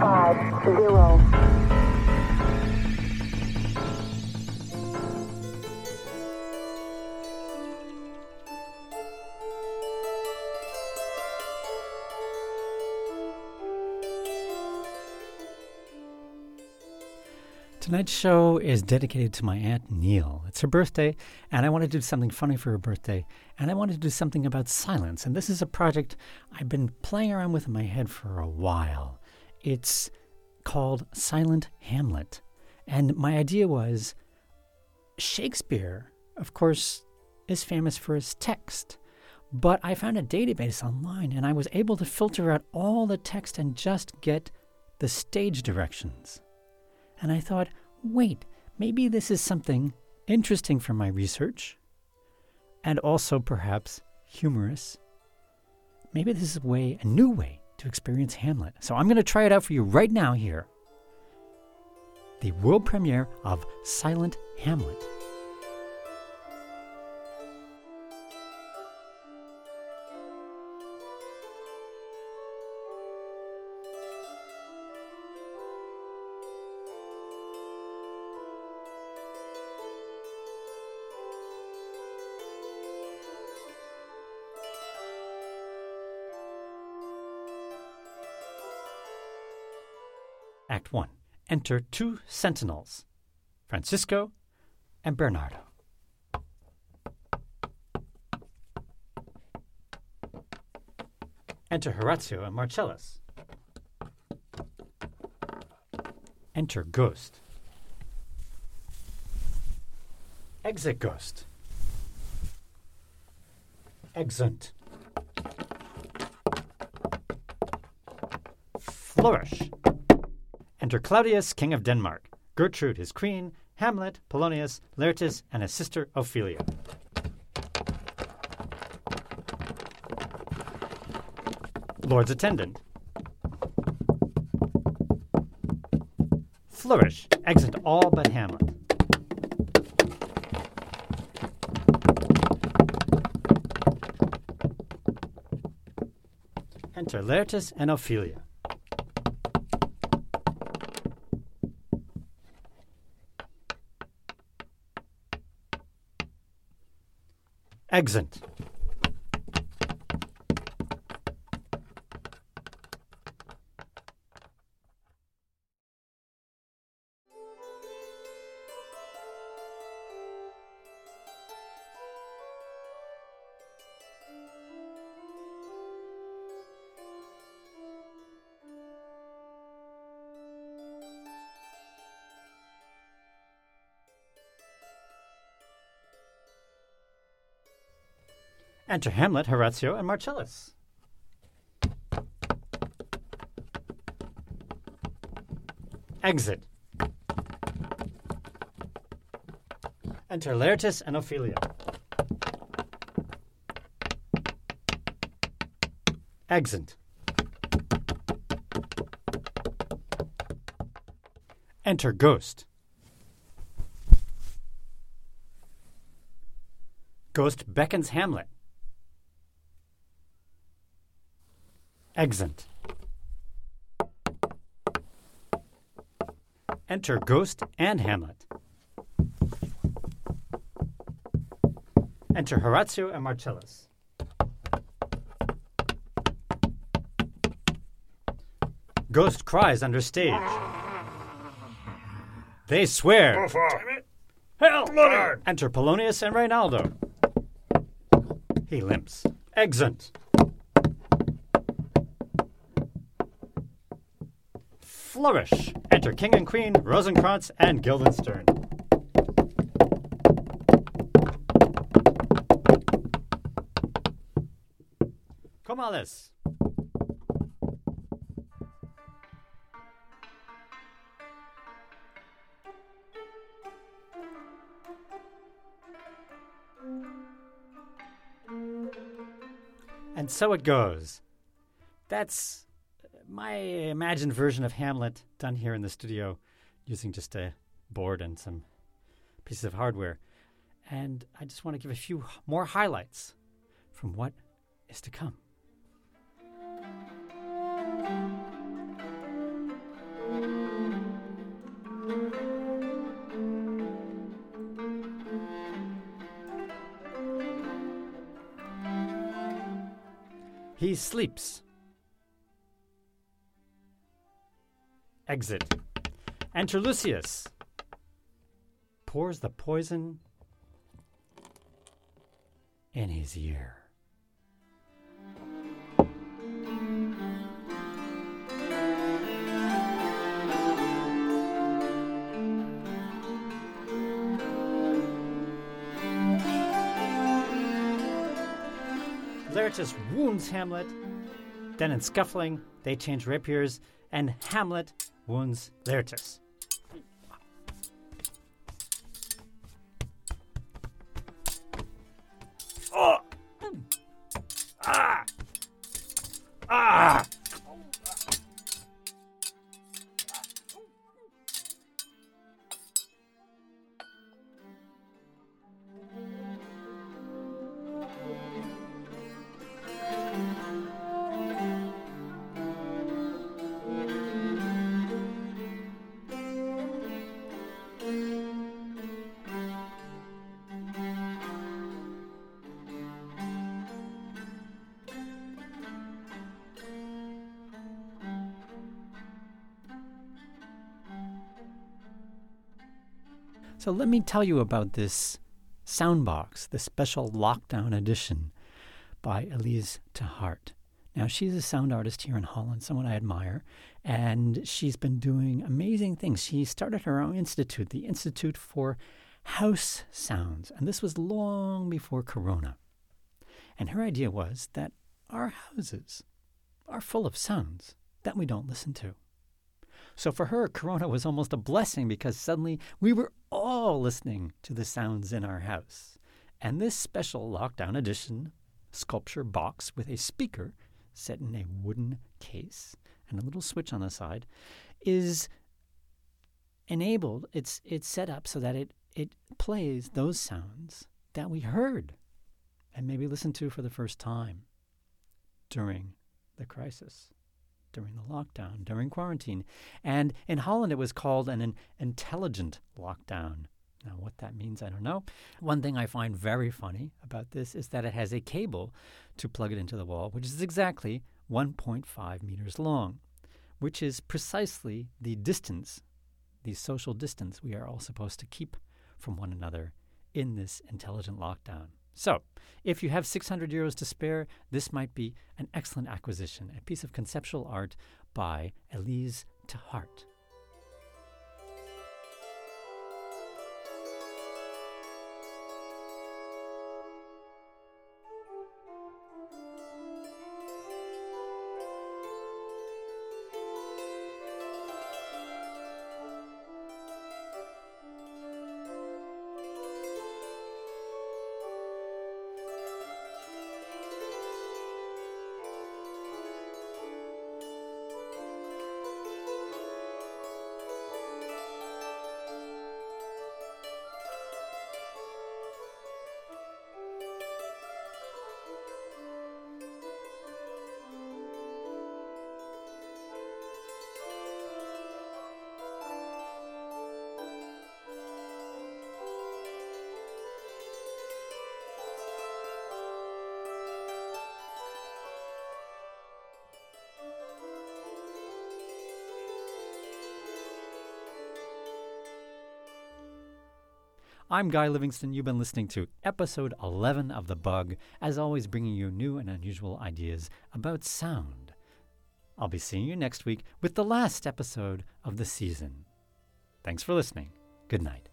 five, zero. Tonight's show is dedicated to my Aunt Neil. It's her birthday, and I wanted to do something funny for her birthday, and I wanted to do something about silence. And this is a project I've been playing around with in my head for a while. It's called Silent Hamlet. And my idea was Shakespeare, of course, is famous for his text. But I found a database online and I was able to filter out all the text and just get the stage directions. And I thought, wait, maybe this is something interesting for my research and also perhaps humorous. Maybe this is a way, a new way to experience Hamlet. So I'm going to try it out for you right now here. The world premiere of Silent Hamlet. Act 1. Enter two sentinels, Francisco and Bernardo. Enter Horatio and Marcellus. Enter Ghost. Exit Ghost. Exeunt. Flourish. Enter Claudius, king of Denmark, Gertrude, his queen, Hamlet, Polonius, Laertes, and his sister Ophelia. Lord's attendant. Flourish. Exit all but Hamlet. Enter Laertes and Ophelia. Exit. Enter Hamlet, Horatio, and Marcellus. Exit. Enter Laertes and Ophelia. Exit. Enter Ghost. Ghost beckons Hamlet. Exeunt. Enter Ghost and Hamlet. Enter Horatio and Marcellus. Ghost cries under stage. They swear. Hell! Enter Polonius and Reynaldo. He limps. Exeunt. Flourish. Enter King and Queen, Rosencrantz, and Guildenstern. Come on, this. And so it goes. That's my imagined version of Hamlet done here in the studio using just a board and some pieces of hardware. And I just want to give a few more highlights from what is to come. He sleeps. Exit. Enter Lucius. Pours the poison in his ear. Laertes wounds Hamlet. Then, in scuffling, they change rapiers, and Hamlet wounds Laertes. Oh! Ah! Ah! So let me tell you about this soundbox, the special lockdown edition by Elise Te Hart. Now, she's a sound artist here in Holland, someone I admire, and she's been doing amazing things. She started her own institute, the Institute for House Sounds, and this was long before Corona. And her idea was that our houses are full of sounds that we don't listen to. So for her, Corona was almost a blessing because suddenly we were all listening to the sounds in our house. And this special lockdown edition sculpture box with a speaker set in a wooden case and a little switch on the side is enabled it's it's set up so that it it plays those sounds that we heard and maybe listened to for the first time during the crisis during the lockdown, during quarantine. And in Holland, it was called an, intelligent lockdown. Now, what that means, I don't know. One thing I find very funny about this is that it has a cable to plug it into the wall, which is exactly 1.5 meters long, which is precisely the distance, the social distance we are all supposed to keep from one another in this intelligent lockdown. So, if you have 600 euros to spare, this might be an excellent acquisition, a piece of conceptual art by Elise Te I'm Guy Livingston. You've been listening to episode 11 of The Bug, as always, bringing you new and unusual ideas about sound. I'll be seeing you next week with the last episode of the season. Thanks for listening. Good night.